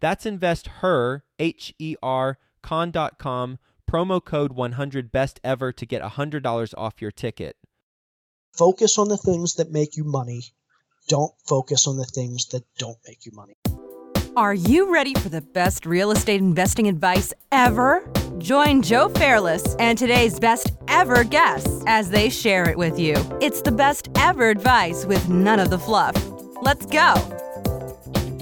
That's investher, H E R, con.com, promo code 100 best ever to get $100 off your ticket. Focus on the things that make you money don't focus on the things that don't make you money. Are you ready for the best real estate investing advice ever? Join Joe Fairless and today's best ever guests as they share it with you. It's the best ever advice with none of the fluff. Let's go.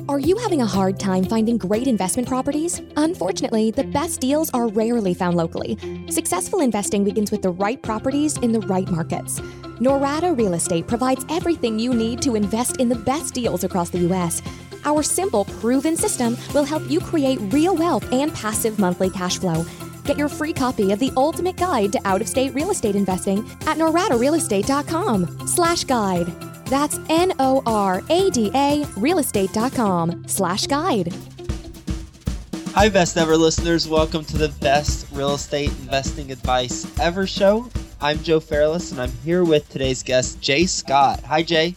Are you having a hard time finding great investment properties? Unfortunately, the best deals are rarely found locally. Successful investing begins with the right properties in the right markets. Norada Real Estate provides everything you need to invest in the best deals across the U.S. Our simple, proven system will help you create real wealth and passive monthly cash flow. Get your free copy of the ultimate guide to out-of-state real estate investing at noradarealestate.com slash guide. That's N-O-R-A-D-A realestate.com slash guide. Hi, best ever listeners. Welcome to the best real estate investing advice ever show. I'm Joe Fairless, and I'm here with today's guest, Jay Scott. Hi, Jay.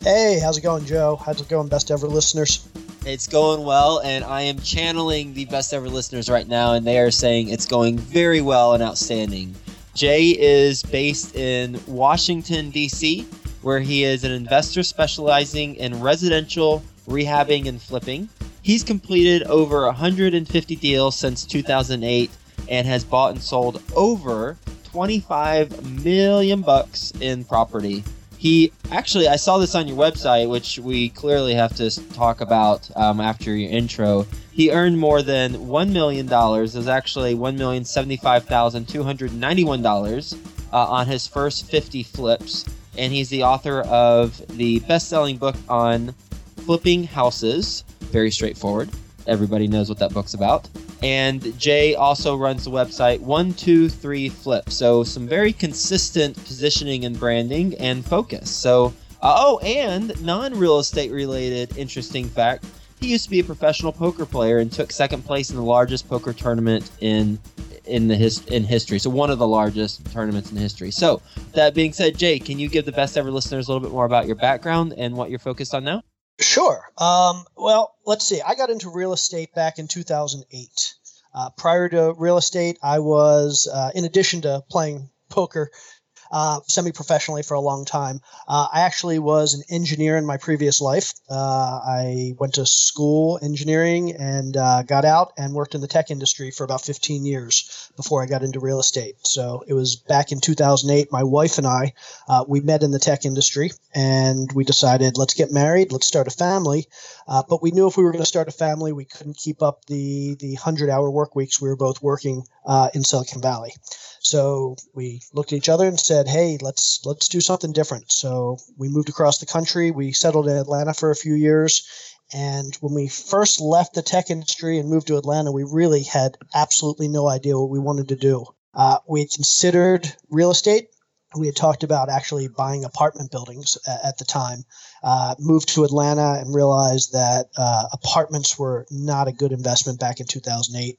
Hey, how's it going, Joe? How's it going, best ever listeners? It's going well, and I am channeling the best ever listeners right now, and they are saying it's going very well and outstanding. Jay is based in Washington, D.C., where he is an investor specializing in residential rehabbing and flipping. He's completed over 150 deals since 2008 and has bought and sold over 25 million bucks in property. He actually, I saw this on your website, which we clearly have to talk about um, after your intro. He earned more than $1 million. It was actually $1,075,291 uh, on his first 50 flips. And he's the author of the best selling book on flipping houses. Very straightforward. Everybody knows what that book's about. And Jay also runs the website 123 Flip. So some very consistent positioning and branding and focus. So, uh, oh, and non real estate related interesting fact he used to be a professional poker player and took second place in the largest poker tournament in in the his in history. So one of the largest tournaments in history. So that being said, Jay, can you give the best ever listeners a little bit more about your background and what you're focused on now? Sure. Um, well, let's see. I got into real estate back in 2008. Uh, prior to real estate, I was, uh, in addition to playing poker, uh, semi professionally for a long time. Uh, I actually was an engineer in my previous life. Uh, I went to school engineering and uh, got out and worked in the tech industry for about 15 years before I got into real estate. So it was back in 2008. My wife and I, uh, we met in the tech industry and we decided let's get married, let's start a family. Uh, but we knew if we were going to start a family, we couldn't keep up the the 100 hour work weeks we were both working in Silicon Valley. So we looked at each other and said, "Hey, let's let's do something different." So we moved across the country. We settled in Atlanta for a few years, and when we first left the tech industry and moved to Atlanta, we really had absolutely no idea what we wanted to do. Uh, we had considered real estate. We had talked about actually buying apartment buildings at the time. Uh, moved to Atlanta and realized that uh, apartments were not a good investment back in 2008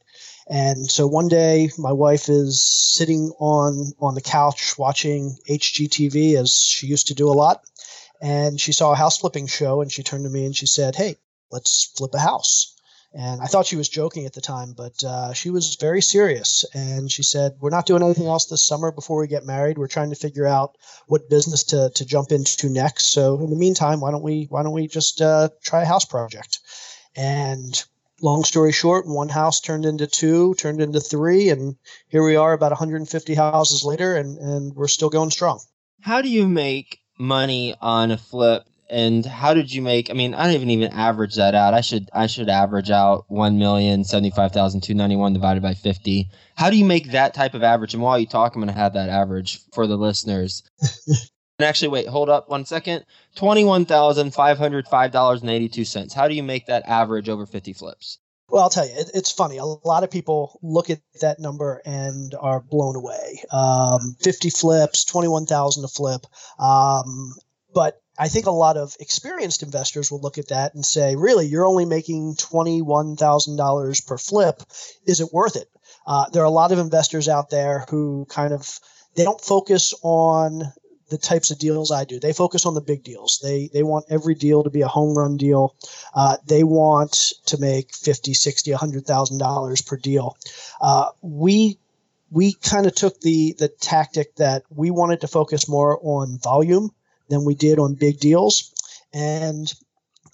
and so one day, my wife is sitting on on the couch watching HGTV as she used to do a lot, and she saw a house flipping show, and she turned to me and she said, "Hey, let's flip a house." And I thought she was joking at the time, but uh, she was very serious. And she said, "We're not doing anything else this summer before we get married. We're trying to figure out what business to, to jump into next. So in the meantime, why don't we why don't we just uh, try a house project?" And long story short, one house turned into two, turned into three, and here we are about 150 houses later, and, and we're still going strong. How do you make money on a flip? And how did you make? I mean, I didn't even even average that out. I should I should average out one million seventy five thousand two ninety one divided by fifty. How do you make that type of average? And while you talk, I'm going to have that average for the listeners. and actually, wait, hold up one second. Twenty one thousand five hundred five dollars and eighty two cents. How do you make that average over fifty flips? Well, I'll tell you, it, it's funny. A lot of people look at that number and are blown away. Um, 50 flips, 21,000 a flip. Um, but I think a lot of experienced investors will look at that and say, really, you're only making $21,000 per flip. Is it worth it? Uh, there are a lot of investors out there who kind of they don't focus on the types of deals I do. They focus on the big deals. They they want every deal to be a home run deal. Uh, they want to make 50, 60, 100,000 dollars per deal. Uh, we we kind of took the the tactic that we wanted to focus more on volume than we did on big deals. And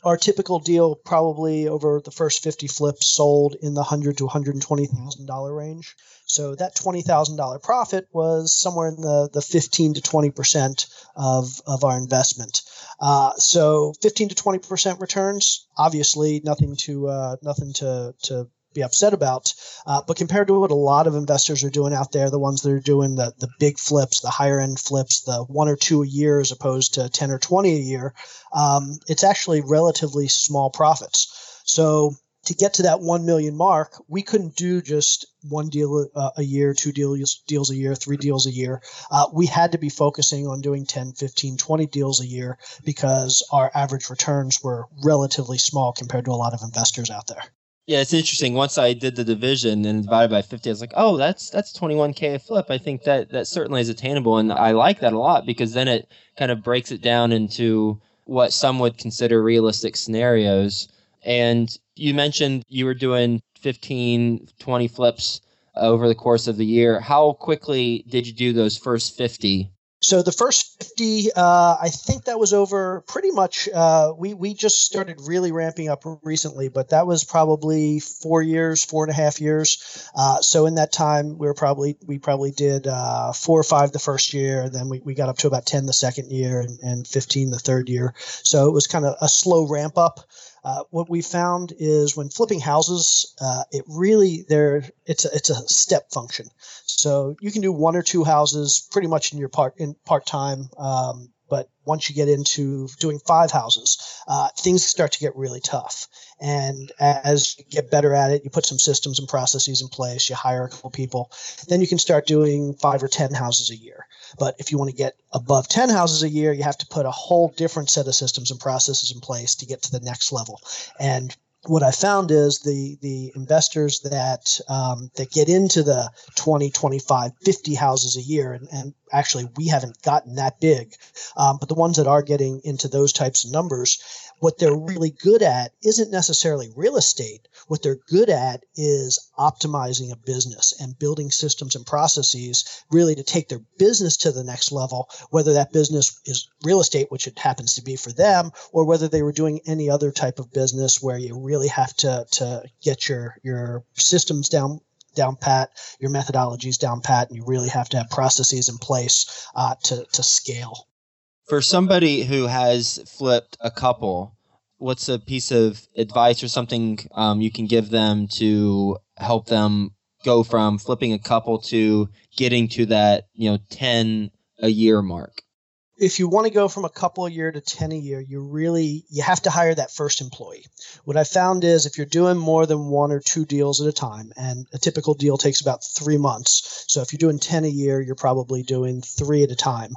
our typical deal probably over the first 50 flips sold in the 100 to 120,000 dollar range. So that $20,000 profit was somewhere in the, the 15 to 20% of, of our investment. Uh, so 15 to 20% returns, obviously nothing to, uh, nothing to, to be upset about. Uh, but compared to what a lot of investors are doing out there, the ones that are doing the, the big flips, the higher end flips, the one or two a year as opposed to 10 or 20 a year, um, it's actually relatively small profits. So to get to that 1 million mark, we couldn't do just one deal uh, a year, two deals, deals a year, three deals a year. Uh, we had to be focusing on doing 10, 15, 20 deals a year because our average returns were relatively small compared to a lot of investors out there. Yeah, it's interesting. Once I did the division and divided by fifty, I was like, "Oh, that's that's twenty one k a flip." I think that that certainly is attainable, and I like that a lot because then it kind of breaks it down into what some would consider realistic scenarios. And you mentioned you were doing 15, 20 flips over the course of the year. How quickly did you do those first fifty? So the first 50, uh, I think that was over pretty much. Uh, we we just started really ramping up recently, but that was probably four years, four and a half years. Uh, so in that time, we were probably we probably did uh, four or five the first year, and then we, we got up to about 10 the second year, and, and 15 the third year. So it was kind of a slow ramp up. Uh, what we found is when flipping houses, uh, it really there it's a, it's a step function. So you can do one or two houses pretty much in your part in part time. Um, but once you get into doing five houses, uh, things start to get really tough. And as you get better at it, you put some systems and processes in place, you hire a couple people, then you can start doing five or 10 houses a year. But if you want to get above 10 houses a year, you have to put a whole different set of systems and processes in place to get to the next level. And what I found is the the investors that um, that get into the 20, 25, 50 houses a year, and, and actually we haven't gotten that big, um, but the ones that are getting into those types of numbers, what they're really good at isn't necessarily real estate. What they're good at is optimizing a business and building systems and processes really to take their business to the next level, whether that business is real estate, which it happens to be for them, or whether they were doing any other type of business where you really have to, to get your, your systems down down pat, your methodologies down pat, and you really have to have processes in place uh, to, to scale. For somebody who has flipped a couple, what's a piece of advice or something um, you can give them to help them go from flipping a couple to getting to that you know 10 a year mark if you want to go from a couple a year to 10 a year you really you have to hire that first employee. What i found is if you're doing more than one or two deals at a time and a typical deal takes about three months. So if you're doing 10 a year you're probably doing three at a time.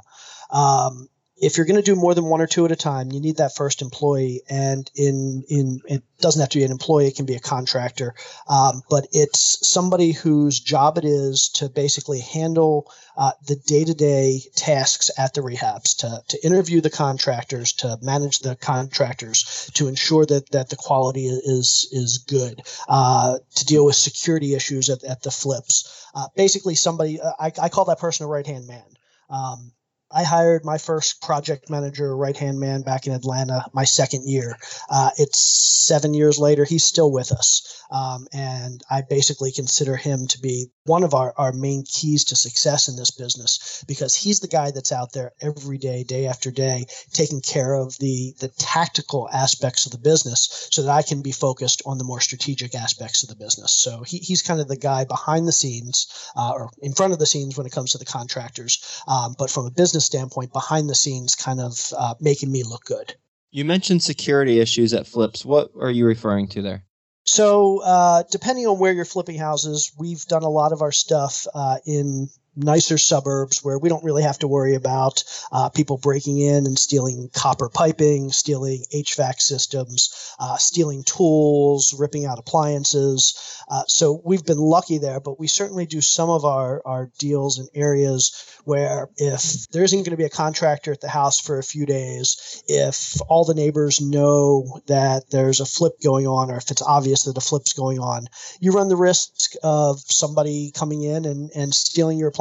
Um, if you're going to do more than one or two at a time, you need that first employee. And in in it doesn't have to be an employee; it can be a contractor. Um, but it's somebody whose job it is to basically handle uh, the day-to-day tasks at the rehabs, to to interview the contractors, to manage the contractors, to ensure that that the quality is is good, uh, to deal with security issues at, at the flips. Uh, basically, somebody uh, I, I call that person a right-hand man. Um, I hired my first project manager, right hand man, back in Atlanta, my second year. Uh, it's seven years later. He's still with us. Um, and I basically consider him to be one of our, our main keys to success in this business because he's the guy that's out there every day, day after day, taking care of the, the tactical aspects of the business so that I can be focused on the more strategic aspects of the business. So he, he's kind of the guy behind the scenes uh, or in front of the scenes when it comes to the contractors. Um, but from a business standpoint, behind the scenes, kind of uh, making me look good. You mentioned security issues at Flips. What are you referring to there? So, uh, depending on where you're flipping houses, we've done a lot of our stuff uh, in nicer suburbs where we don't really have to worry about uh, people breaking in and stealing copper piping, stealing HVAC systems, uh, stealing tools, ripping out appliances. Uh, so we've been lucky there, but we certainly do some of our, our deals in areas where if there isn't going to be a contractor at the house for a few days, if all the neighbors know that there's a flip going on, or if it's obvious that a flip's going on, you run the risk of somebody coming in and, and stealing your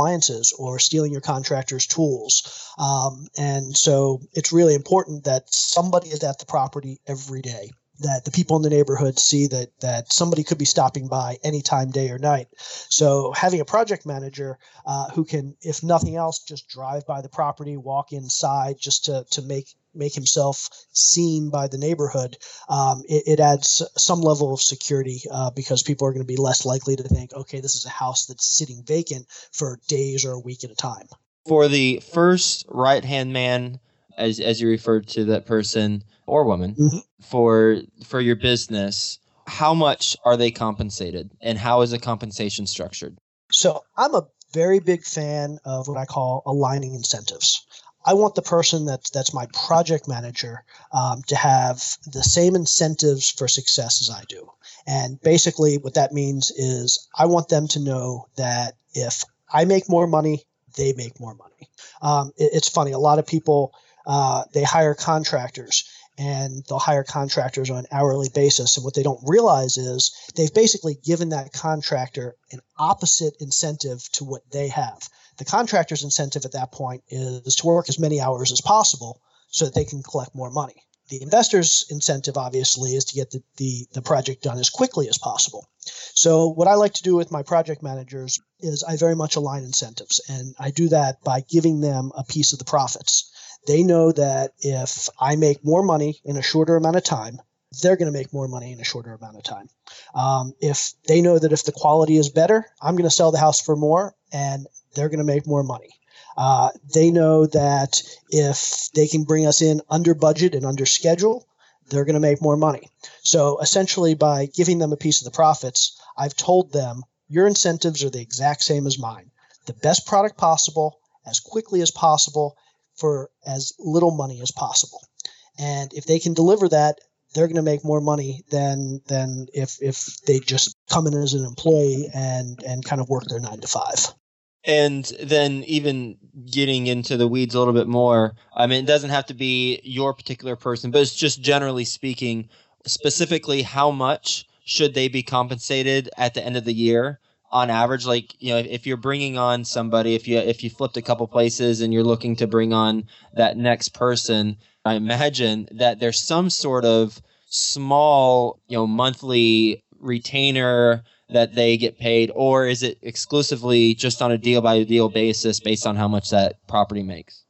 or stealing your contractor's tools. Um, and so it's really important that somebody is at the property every day that the people in the neighborhood see that that somebody could be stopping by anytime day or night so having a project manager uh, who can if nothing else just drive by the property walk inside just to to make make himself seen by the neighborhood um, it, it, adds some level of security uh, because people are going to be less likely to think okay this is a house that's sitting vacant for days or a week at a time. For the first right hand man as as you referred to that person or woman mm-hmm. for for your business how much are they compensated and how is the compensation structured? So i'm a very big fan of what i call aligning incentives i want the person that's that's my project manager um, to have the same incentives for success as i do and basically what that means is i want them to know that if i make more money they make more money um, it, it's funny a lot of people uh, they hire contractors and they'll hire contractors on an hourly basis. And what they don't realize is they've basically given that contractor an opposite incentive to what they have. The contractor's incentive at that point is to work as many hours as possible so that they can collect more money. The investor's incentive, obviously, is to get the, the, the project done as quickly as possible. So, what I like to do with my project managers is I very much align incentives, and I do that by giving them a piece of the profits they know that if I make more money in a shorter amount of time, they're going to make more money in a shorter amount of time. Um, if they know that if the quality is better, I'm going to sell the house for more and they're going to make more money. Uh, they know that if they can bring us in under budget and under schedule, they're going to make more money. So essentially, by giving them a piece of the profits, I've told them your incentives are the exact same as mine. The best product possible, as quickly as possible, for as little money as possible. And if they can deliver that, they're going to make more money than than if if they just come in as an employee and and kind of work their nine to five. And then even getting into the weeds a little bit more, I mean, it doesn't have to be your particular person, but it's just generally speaking, specifically how much should they be compensated at the end of the year on average? Like you know if, you're bringing on somebody if you if you flipped a couple places and you're looking to bring on that next person i imagine that there's some sort of small you know monthly retainer that they get paid or is it exclusively just on a deal by deal basis based on how much that property makes?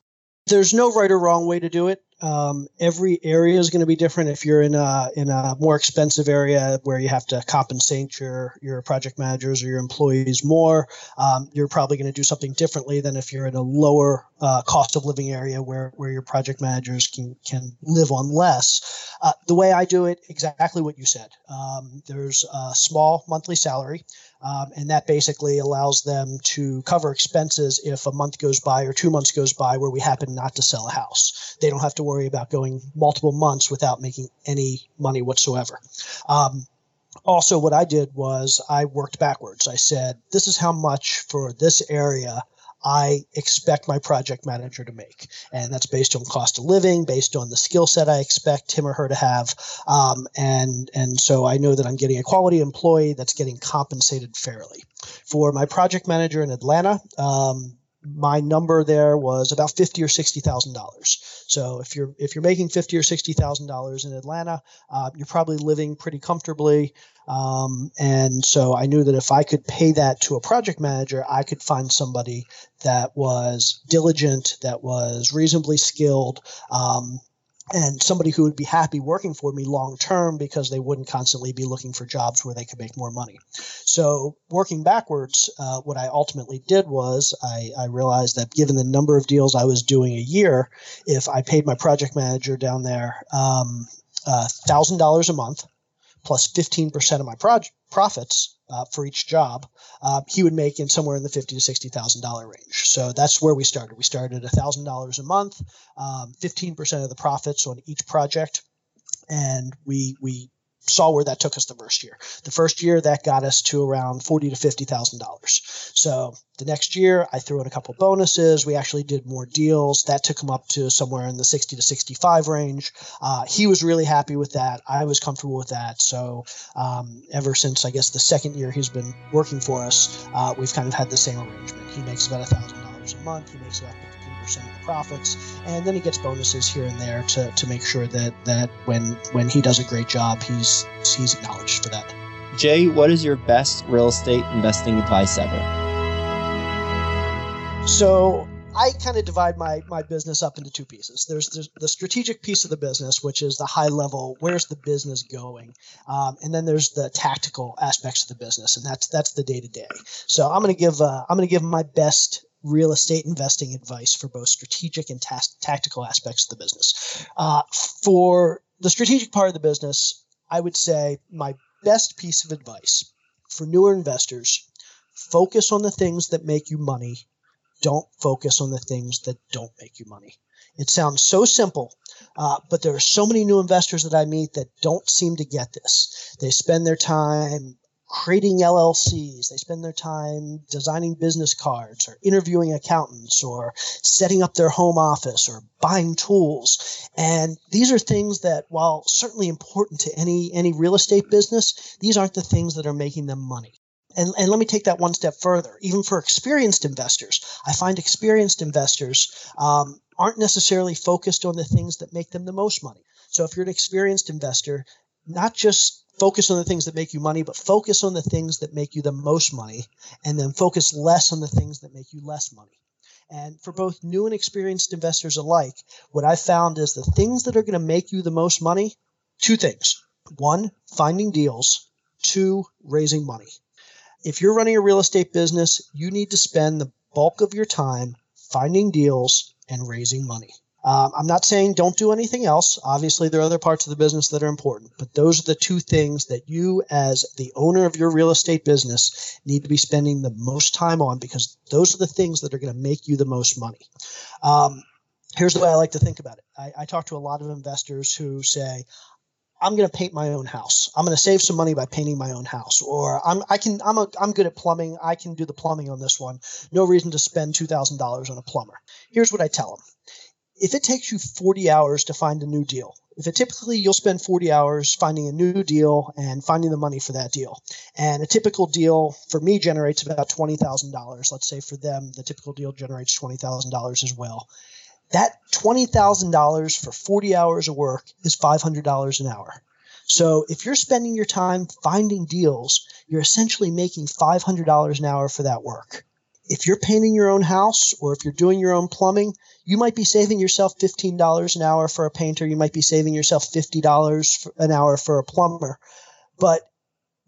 There's no right or wrong way to do it um, every area is going to be different. If you're in a in a more expensive area where you have to compensate your your project managers or your employees more, um, you're probably going to do something differently than if you're in a lower uh, cost of living area where where your project managers can can live on less. Uh, the way I do it, exactly what you said. Um, there's a small monthly salary. Um, and that basically allows them to cover expenses if a month goes by or two months goes by where we happen not to sell a house. They don't have to worry about going multiple months without making any money whatsoever. Um, also, what I did was I worked backwards. I said, this is how much for this area I expect my project manager to make. And that's based on cost of living, based on the skill set I expect him or her to have. Um, and, and so I know that I'm getting a quality employee that's getting compensated fairly. For my project manager in Atlanta, um, my number there was about fifty or sixty thousand dollars. So if you're if you're making fifty or sixty thousand dollars in Atlanta, uh, you're probably living pretty comfortably. Um, and so I knew that if I could pay that to a project manager, I could find somebody that was diligent, that was reasonably skilled, um, and somebody who would be happy working for me long term because they wouldn't constantly be looking for jobs where they could make more money. So, working backwards, uh, what I ultimately did was I, I, realized that given the number of deals I was doing a year, if I paid my project manager down there um, $1,000 a month plus 15% of my project profits, uh, for each job, uh, he would make in somewhere in the fifty to sixty thousand dollar range. So that's where we started. We started at thousand dollars a month, um, fifteen um, percent of the profits on each project, and we we saw where that took us the first year. The first year that got us to around forty to fifty thousand dollars. So the next year I threw in a couple bonuses. We actually did more deals. That took him up to somewhere in the sixty to sixty-five range. Uh, he was really happy with that. I was comfortable with that. So um, ever since I guess the second year he's been working for us, uh, we've kind of had the same arrangement. He makes about a thousand dollars a month. He makes about percent of the profits, and then he gets bonuses here and there to, to make sure that that when when he does a great job, he's he's acknowledged for that. Jay, what is your best real estate investing advice ever? So I kind of divide my my business up into two pieces. There's, there's, the strategic piece of the business, which is the high level, where's the business going, um, and then there's the tactical aspects of the business, and that's that's the day to day. So I'm going to give uh, I'm going to give my best real estate investing advice for both strategic and ta- tactical aspects of the business. Uh, for the strategic part of the business, I would say my best piece of advice for newer investors focus on the things that make you money. Don't focus on the things that don't make you money. It sounds so simple, uh, but there are so many new investors that I meet that don't seem to get this. They spend their time creating LLCs. They spend their time designing business cards or interviewing accountants or setting up their home office or buying tools. And these are things that, while certainly important to any, any real estate business, these aren't the things that are making them money. And, and let me take that one step further. Even for experienced investors, I find experienced investors um, aren't necessarily focused on the things that make them the most money. So if you're an experienced investor, not just focus on the things that make you money, but focus on the things that make you the most money, and then focus less on the things that make you less money. And for both new and experienced investors alike, what I found is the things that are going to make you the most money two things. One, finding deals. Two, raising money. If you're running a real estate business, you need to spend the bulk of your time finding deals and raising money. Um, I'm not saying don't do anything else. Obviously, there are other parts of the business that are important, but those are the two things that you, as the owner of your real estate business, need to be spending the most time on because those are the things that are going to make you the most money. Um, here's the way I like to think about it I, I talk to a lot of investors who say, I'm going to paint my own house. I'm going to save some money by painting my own house. Or I'm I can I'm a, I'm good at plumbing. I can do the plumbing on this one. No reason to spend two thousand dollars on a plumber. Here's what I tell them if it takes you 40 hours to find a new deal, if it typically you'll spend 40 hours finding a new deal and finding the money for that deal, and a typical deal for me generates about $20,000. Let's say for them, the typical deal generates $20,000 as well. That $20,000 for 40 hours of work is $500 an hour. So if you're spending your time finding deals, you're essentially making $500 an hour for that work if you're painting your own house or if you're doing your own plumbing, you might be saving yourself $15 an hour for a painter. You might be saving yourself $50 an hour for a plumber. But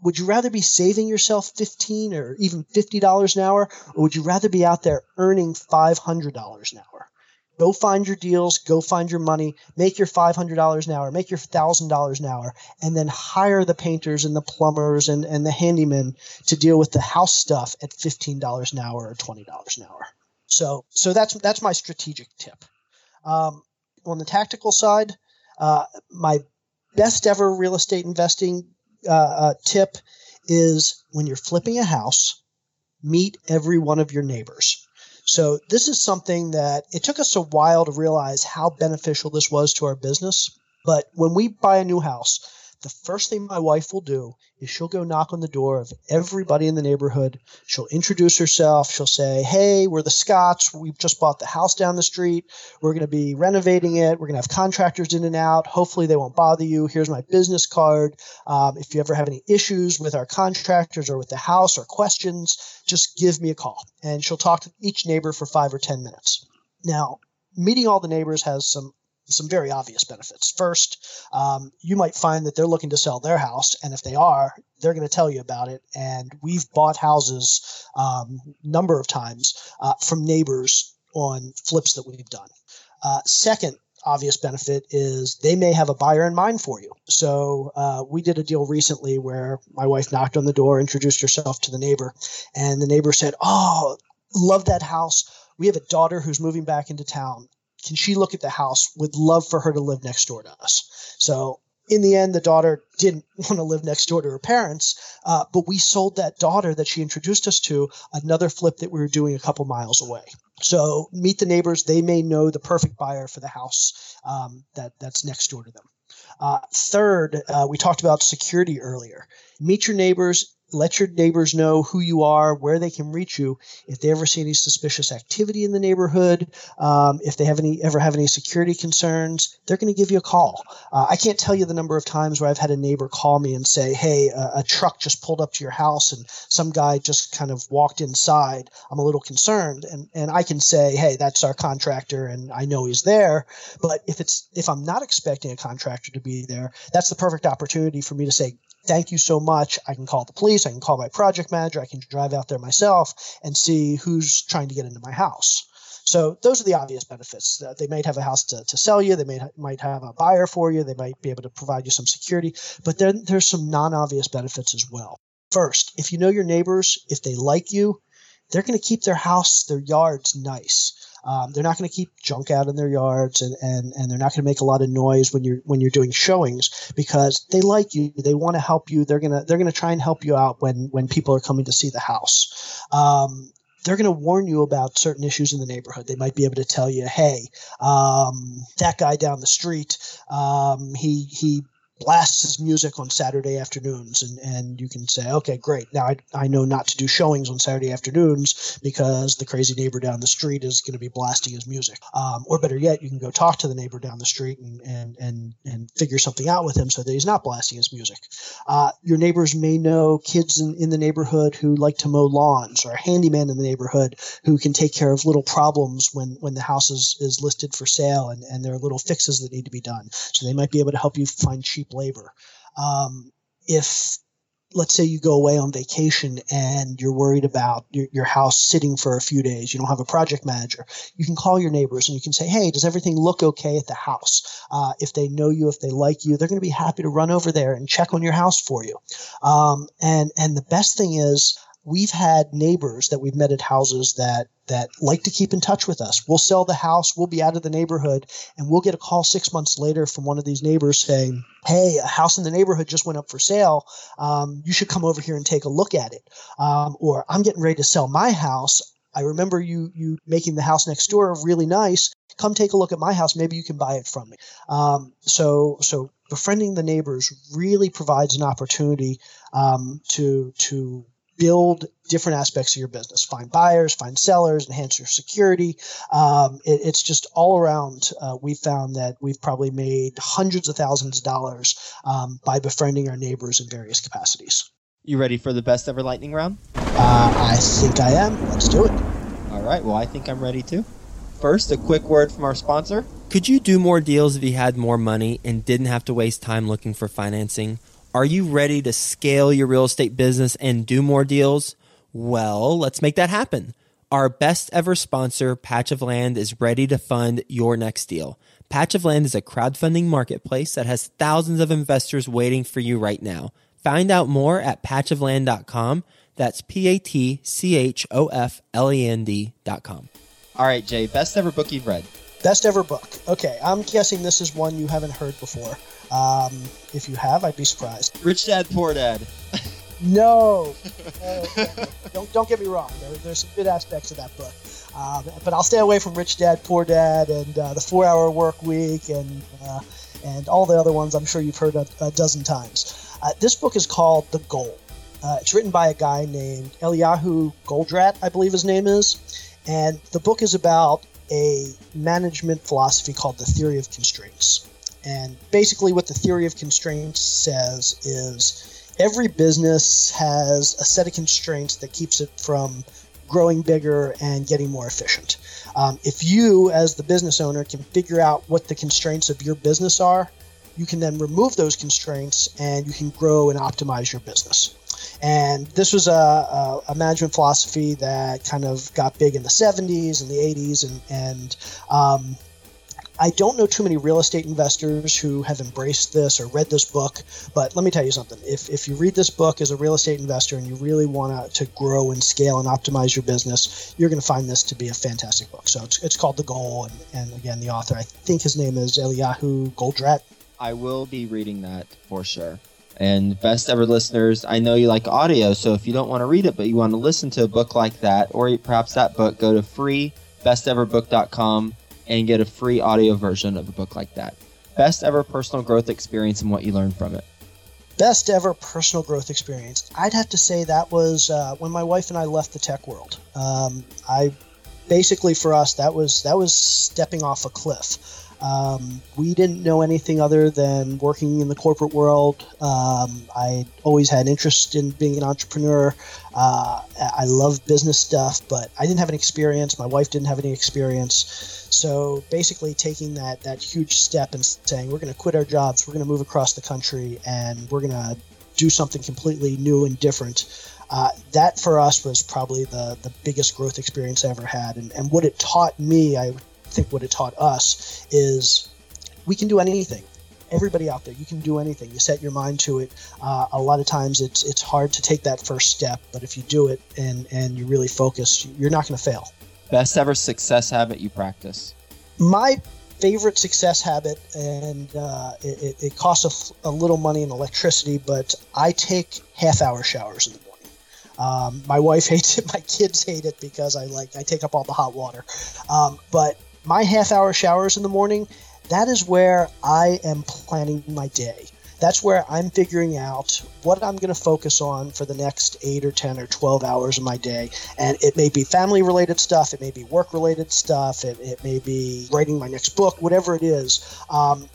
would you rather be saving yourself 15 or even $50 an hour, or would you rather be out there earning $500 an hour? Go find your deals, go find your money, make your $500 an hour, make your $1,000 an hour, and then hire the painters and the plumbers and, and the handymen to deal with the house stuff at $15 an hour or $20 an hour. So, so that's, that's my strategic tip. Um, on the tactical side, uh, my best ever real estate investing uh, uh, tip is when you're flipping a house, meet every one of your neighbors. So this is something that it took us a while to realize how beneficial this was to our business. But when we buy a new house, the first thing my wife will do is she'll go knock on the door of everybody in the neighborhood. She'll introduce herself. She'll say, Hey, we're the Scotts. We've just bought the house down the street. We're going to be renovating it. We're going to have contractors in and out. Hopefully, they won't bother you. Here's my business card. Um, if you ever have any issues with our contractors or with the house or questions, just give me a call. And she'll talk to each neighbor for five or 10 minutes. Now, meeting all the neighbors has some some very obvious benefits. First, um, you might find that they're looking to sell their house, and if they are, they're going to tell you about it. And we've bought houses um, number of times uh, from neighbors on flips that we've done. Uh, second, obvious benefit is they may have a buyer in mind for you. So uh, we did a deal recently where my wife knocked on the door, introduced herself to the neighbor, and the neighbor said, "Oh, love that house." We have a daughter who's moving back into town can she look at the house? Would love for her to live next door to us. So in the end, the daughter didn't want to live next door to her parents, uh, but we sold that daughter that she introduced us to another flip that we were doing a couple miles away. So meet the neighbors; they may know the perfect buyer for the house um, that that's next door to them. Uh, third, uh, we talked about security earlier. Meet your neighbors let your neighbors know who you are, where they can reach you. If they ever see any suspicious activity in the neighborhood, um, if they have any ever have any security concerns, they're going to give you a call. Uh, I can't tell you the number of times where I've had a neighbor call me and say, "Hey, a, a truck just pulled up to your house and some guy just kind of walked inside. I'm a little concerned." And and I can say, "Hey, that's our contractor, and I know he's there." But if it's if I'm not expecting a contractor to be there, that's the perfect opportunity for me to say, thank you so much. I can call the police. I can call my project manager. I can drive out there myself and see who's trying to get into my house. So those are the obvious benefits. They might have a house to, to sell you. They may, might have a buyer for you. They might be able to provide you some security. But then there's some non-obvious benefits as well. First, if you know your neighbors, if they like you, they're going to keep their house, their yards nice. Um, they're not going to keep junk out in their yards, and, and, and they're not going to make a lot of noise when you're when you're doing showings because they like you. They want to help you. They're gonna they're gonna try and help you out when when people are coming to see the house. Um, they're going to warn you about certain issues in the neighborhood. They might be able to tell you, "Hey, um, that guy down the street, um, he he blasts his music on Saturday afternoons, and, and you can say, okay, great. Now I, I know not to do showings on Saturday afternoons because the crazy neighbor down the street is going to be blasting his music. Um, or better yet, you can go talk to the neighbor down the street and, and, and, and figure something out with him so that he's not blasting his music. Uh, your neighbors may know kids in, in the neighborhood who like to mow lawns or a handyman in the neighborhood who can take care of little problems when, when the house is, is listed for sale and, and there are little fixes that need to be done. So they might be able to help you find cheap labor. Um, if let's say you go away on vacation and you're worried about your, your house sitting for a few days, you don't have a project manager, you can call your neighbors and you can say, Hey, does everything look okay at the house? Uh, if they know you, if they like you, they're going to be happy to run over there and check on your house for you. Um, and, and the best thing is we've had neighbors that we've met at houses that that like to keep in touch with us. We'll sell the house, we'll be out of the neighborhood, and we'll get a call six months later from one of these neighbors saying, "Hey, a house in the neighborhood just went up for sale. Um, you should come over here and take a look at it." Um, or I'm getting ready to sell my house. I remember you you making the house next door really nice. Come take a look at my house. Maybe you can buy it from me. Um, so so befriending the neighbors really provides an opportunity um, to to build different aspects of your business find buyers find sellers enhance your security um, it, it's just all around uh, we found that we've probably made hundreds of thousands of dollars um, by befriending our neighbors in various capacities You ready for the best ever lightning round? uh, i think i am let's do it All right, well, I think I'm ready too. First, a quick word from our sponsor. Could you do more deals if you had more money and didn't have to waste time looking for financing? Are you ready to scale your real estate business and do more deals? Well, let's make that happen. Our best ever sponsor, Patch of Land, is ready to fund your next deal. Patch of Land is a crowdfunding marketplace that has thousands of investors waiting for you right now. Find out more at patchofland.com. That's P A T C H O F L E N D.com. All right, Jay, best ever book you've read. best ever book okay i'm guessing this is one you haven't heard before um, if you have i'd be surprised Rich Dad, Poor Dad. No, No, don't don't get me wrong. There, there's some good aspects of that book, um, but I'll stay away from Rich Dad Poor Dad and uh, the Four Hour Work Week and uh, and all the other ones I'm sure you've heard a, a dozen times. Uh, this book is called The Goal. Uh, it's written by a guy named Eliyahu Goldratt, I believe his name is. And the book is about a management philosophy called the theory of constraints. And basically, what the theory of constraints says is every business has a set of constraints that keeps it from growing bigger and getting more efficient. Um, if you, as the business owner, can figure out what the constraints of your business are, you can then remove those constraints and you can grow and optimize your business. And this was a, a, a, management philosophy that kind of got big in the 70s and the 80s. And, and um, I don't know too many real estate investors who have embraced this or read this book. But let me tell you something. If, if you read this book as a real estate investor and you really want to grow and scale and optimize your business, you're going to find this to be a fantastic book. So it's, it's called The Goal. And, and again, the author, I think his name is Eliyahu Goldratt. I will be reading that for sure. And best ever listeners, I know you like audio, so if you don't want to read it, but you want to listen to a book like that, or perhaps that book, go to freebesteverbook.com and get a free audio version of a book like that. Best ever personal growth experience and what you learned from it. Best ever personal growth experience. I'd have to say that was uh, when my wife and I left the tech world. Um, I basically for us that was that was stepping off a cliff. Um, we didn't know anything other than working in the corporate world. Um, I always had interest in being an entrepreneur. Uh, I love business stuff, but I didn't have any experience. My wife didn't have any experience. So basically, taking that that huge step and saying we're going to quit our jobs, we're going to move across the country, and we're going to do something completely new and different. Uh, that for us was probably the, the biggest growth experience I ever had. And, and what it taught me, I think what it taught us is we can do anything. Everybody out there, you can do anything. You set your mind to it. Uh, a lot of times, it's it's hard to take that first step, but if you do it and and you really focus, you're not going to fail. Best ever success habit you practice. My favorite success habit, and uh, it, it, costs a, a, little money in electricity, but I take half hour showers in the morning. Um, my wife hates it, my kids hate it because I like I take up all the hot water. Um, but my half hour showers in the morning, that is where I am planning my day. That's where I'm figuring out what I'm going to focus on for the next eight or 10 or 12 hours of my day. And it may be family related stuff, it may be work related stuff, it, it may be writing my next book, whatever it is. Um,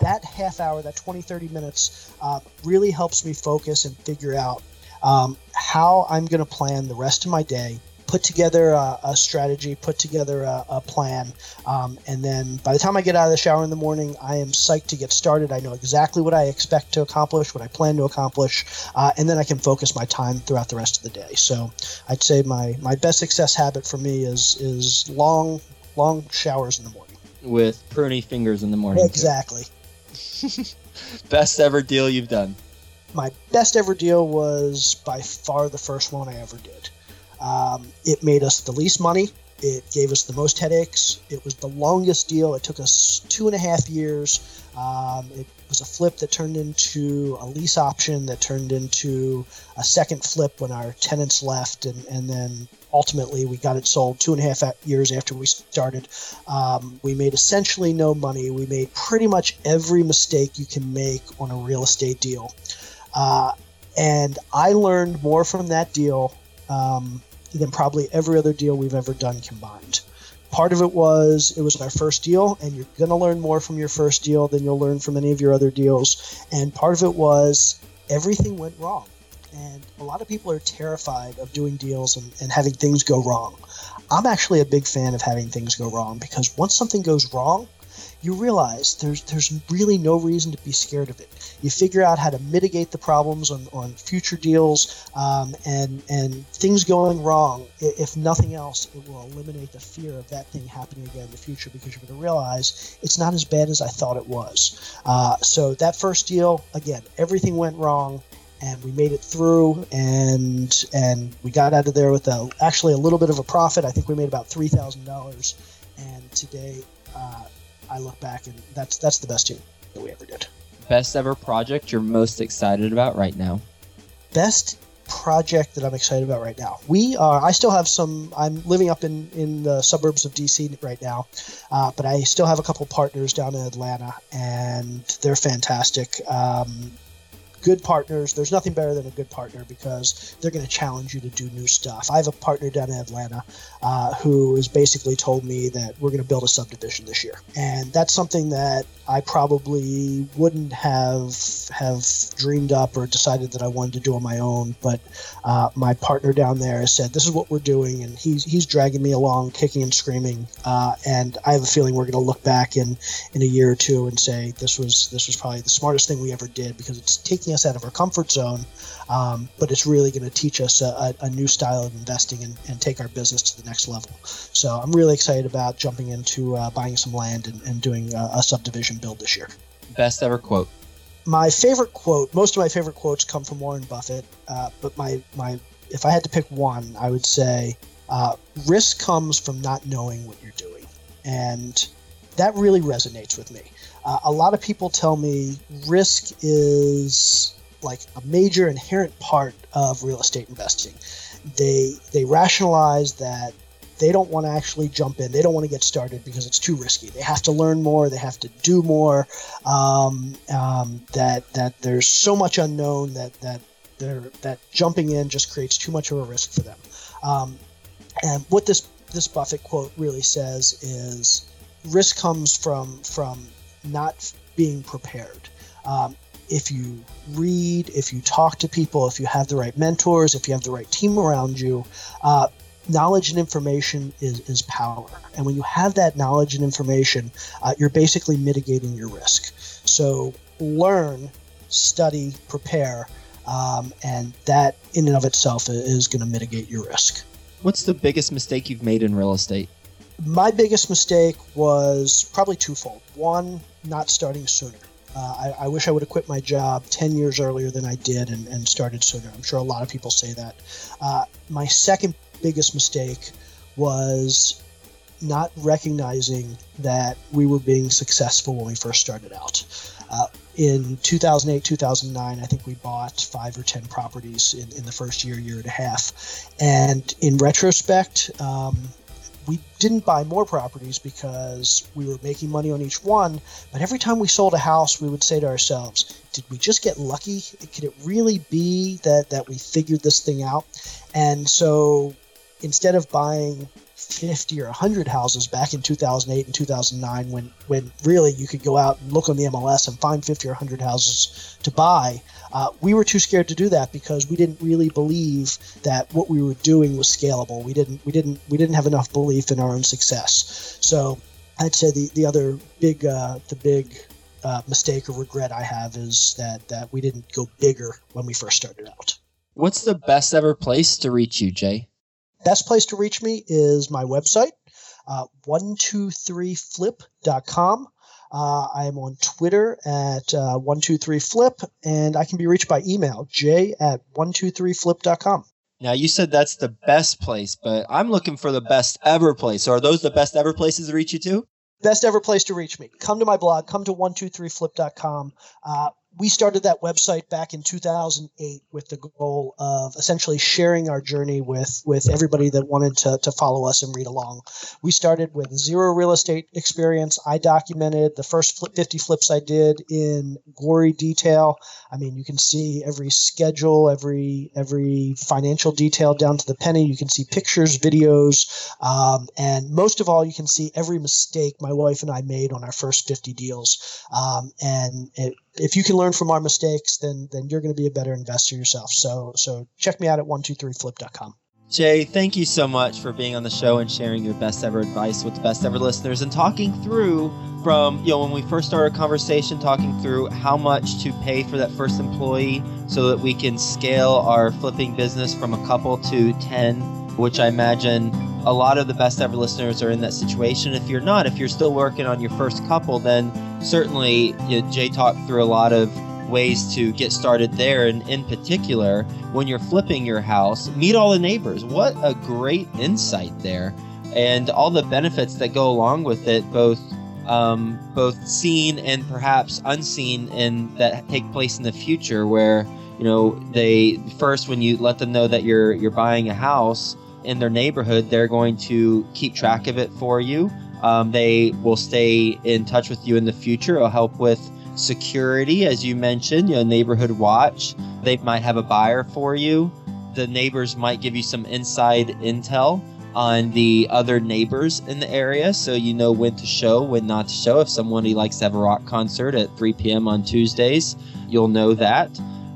that half hour, that 20, 30 minutes, uh, really helps me focus and figure out um, how I'm going to plan the rest of my day put together a, a strategy, put together a, a plan, um, and then by the time I get out of the shower in the morning, I am psyched to get started. I know exactly what I expect to accomplish, what I plan to accomplish, uh, and then I can focus my time throughout the rest of the day. So I'd say my my best success habit for me is is long long showers in the morning with pruny fingers in the morning. Exactly. best ever deal you've done. My best ever deal was by far the first one I ever did. Um, it made us the least money. It gave us the most headaches. It was the longest deal. It took us two and a half years. Um, it was a flip that turned into a lease option that turned into a second flip when our tenants left, and, and then ultimately we got it sold two and a half years after we started. Um, we made essentially no money. We made pretty much every mistake you can make on a real estate deal. Uh, and I learned more from that deal um, than probably every other deal we've ever done combined. Part of it was it was our first deal, and you're going to learn more from your first deal than you'll learn from any of your other deals. And part of it was everything went wrong. And a lot of people are terrified of doing deals and, and having things go wrong. I'm actually a big fan of having things go wrong because once something goes wrong, you realize there's there's really no reason to be scared of it. You figure out how to mitigate the problems on, on future deals, um, and and things going wrong. If nothing else, it will eliminate the fear of that thing happening again in the future because you're going to realize it's not as bad as I thought it was. Uh, so that first deal, again, everything went wrong and we made it through and and we got out of there with a, actually a little bit of a profit i think we made about $3000 and today uh, I look back and that's that's the best team that we ever did. Best ever project you're most excited about right now? Best project that I'm excited about right now. We are. I still have some. I'm living up in in the suburbs of DC right now, uh, but I still have a couple partners down in Atlanta, and they're fantastic. Um, good partners. There's nothing better than a good partner because they're going to challenge you to do new stuff. I have a partner down in Atlanta uh, who has basically told me that we're going to build a subdivision this year, and that's something that I probably wouldn't have have dreamed up or decided that I wanted to do on my own. But uh, my partner down there has said this is what we're doing, and he's he's dragging me along, kicking and screaming. Uh, and I have a feeling we're going to look back in in a year or two and say this was this was probably the smartest thing we ever did because it's taking us out of our comfort zone, um, but it's really going to teach us a, a, new style of investing and, and, take our business to the next level. So I'm really excited about jumping into uh, buying some land and, and doing a, a subdivision build this year. Best ever quote. My favorite quote. Most of my favorite quotes come from Warren Buffett, uh, but my my if I had to pick one, I would say uh, risk comes from not knowing what you're doing, and that really resonates with me. Uh, a lot of people tell me risk is like a major inherent part of real estate investing. They they rationalize that they don't want to actually jump in. They don't want to get started because it's too risky. They have to learn more. They have to do more. Um, um, that that there's so much unknown that that that jumping in just creates too much of a risk for them. Um, and what this this Buffett quote really says is risk comes from from not being prepared. Um, if you read, if you talk to people, if you have the right mentors, if you have the right team around you, uh, knowledge and information is, is power. And when you have that knowledge and information, uh, you're basically mitigating your risk. So learn, study, prepare, um, and that in and of itself is going to mitigate your risk. What's the biggest mistake you've made in real estate? My biggest mistake was probably twofold. One, not starting sooner. Uh, I, I, wish I would have quit my job 10 years earlier than I did and, and started sooner. I'm sure a lot of people say that. Uh, my second biggest mistake was not recognizing that we were being successful when we first started out. Uh, in 2008, 2009, I think we bought five or 10 properties in, in the first year, year and a half. And in retrospect, um, we didn't buy more properties because we were making money on each one. But every time we sold a house, we would say to ourselves, did we just get lucky? Could it really be that, that we figured this thing out? And so instead of buying 50 or 100 houses back in 2008 and 2009 when, when really you could go out and look on the MLS and find 50 or 100 houses to buy, uh, we were too scared to do that because we didn't really believe that what we were doing was scalable. We didn't we didn't we didn't have enough belief in our own success. So I'd say the the other big uh, the big uh, mistake or regret I have is that that we didn't go bigger when we first started out. What's the best ever place to reach you, Jay? Best place to reach me is my website, uh, 123flip.com. Uh, I am on Twitter at uh, 123flip, and I can be reached by email, j at 123flip.com. Now, you said that's the best place, but I'm looking for the best ever place. So are those the best ever places to reach you to? Best ever place to reach me. Come to my blog, come to 123flip.com. Uh, we started that website back in 2008 with the goal of essentially sharing our journey with with everybody that wanted to, to follow us and read along. We started with zero real estate experience. I documented the first 50 flips I did in gory detail. I mean, you can see every schedule, every every financial detail down to the penny. You can see pictures, videos, um, and most of all, you can see every mistake my wife and I made on our first 50 deals. Um, and it, if you can learn from our mistakes, then then you're going to be a better investor yourself. So so check me out at one two three flip.com. Jay, thank you so much for being on the show and sharing your best ever advice with the best ever listeners and talking through from, you know, when we first started a conversation, talking through how much to pay for that first employee so that we can scale our flipping business from a couple to 10, which I imagine a lot of the best ever listeners are in that situation. If you're not, if you're still working on your first couple, then certainly you know, Jay talked through a lot of ways to get started there. And in particular, when you're flipping your house, meet all the neighbors. What a great insight there. And all the benefits that go along with it, both um, both seen and perhaps unseen, and that take place in the future, where you know, they first when you let them know that you're you're buying a house in their neighborhood, they're going to keep track of it for you. Um, they will stay in touch with you in the future. It'll help with security, as you mentioned, you know, neighborhood watch. They might have a buyer for you. The neighbors might give you some inside intel on the other neighbors in the area so you know when to show, when not to show. If somebody likes to have a rock concert at 3 p.m. on Tuesdays, you'll know that.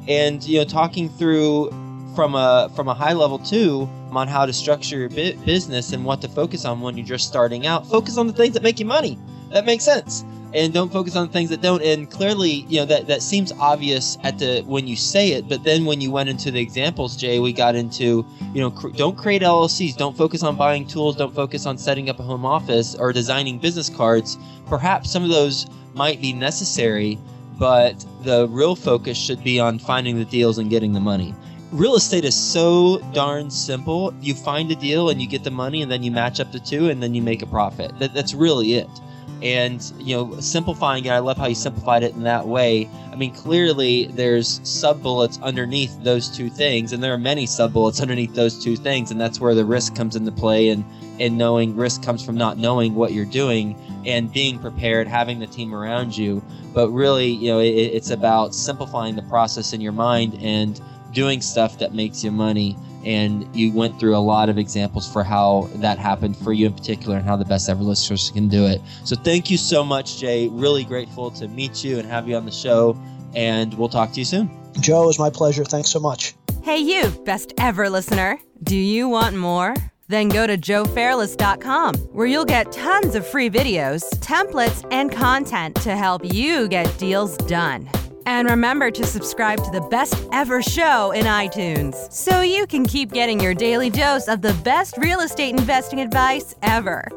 And you know, talking through from a from a high level too on how to structure your business and what to focus on when you're just starting out. Focus on the things that make you money. That makes sense. And don't focus on things that don't. And clearly you know that that seems obvious at the when you say it but then when you went into the examples jay we got into you know cr- don't create llcs don't focus on buying tools. Don't focus on setting up a home office or designing business cards. Perhaps some of those might be necessary but the real focus should be on finding the deals and getting the money real estate is so darn simple. You find a deal and you get the money and then you match up the two and then you make a profit. That, that's really it. And you know simplifying it i love how you simplified it in that way. I mean clearly there's sub bullets underneath those two things and there are many sub bullets underneath those two things and that's where the risk comes into play and and knowing risk comes from not knowing what you're doing and being prepared having the team around you. But really you know it, it's about simplifying the process in your mind and doing stuff that makes you money and you went through a lot of examples for how that happened for you in particular and how the best ever listeners can do it. So thank you so much, Jay. Really grateful to meet you and have you on the show. And we'll talk to you soon. Joe, it was my pleasure. Thanks so much. Hey, you, best ever listener. Do you want more? Then go to joefairless.com, where you'll get tons of free videos, templates, and content to help you get deals done. And remember to subscribe to the best ever show in iTunes so you can keep getting your daily dose of the best real estate investing advice ever.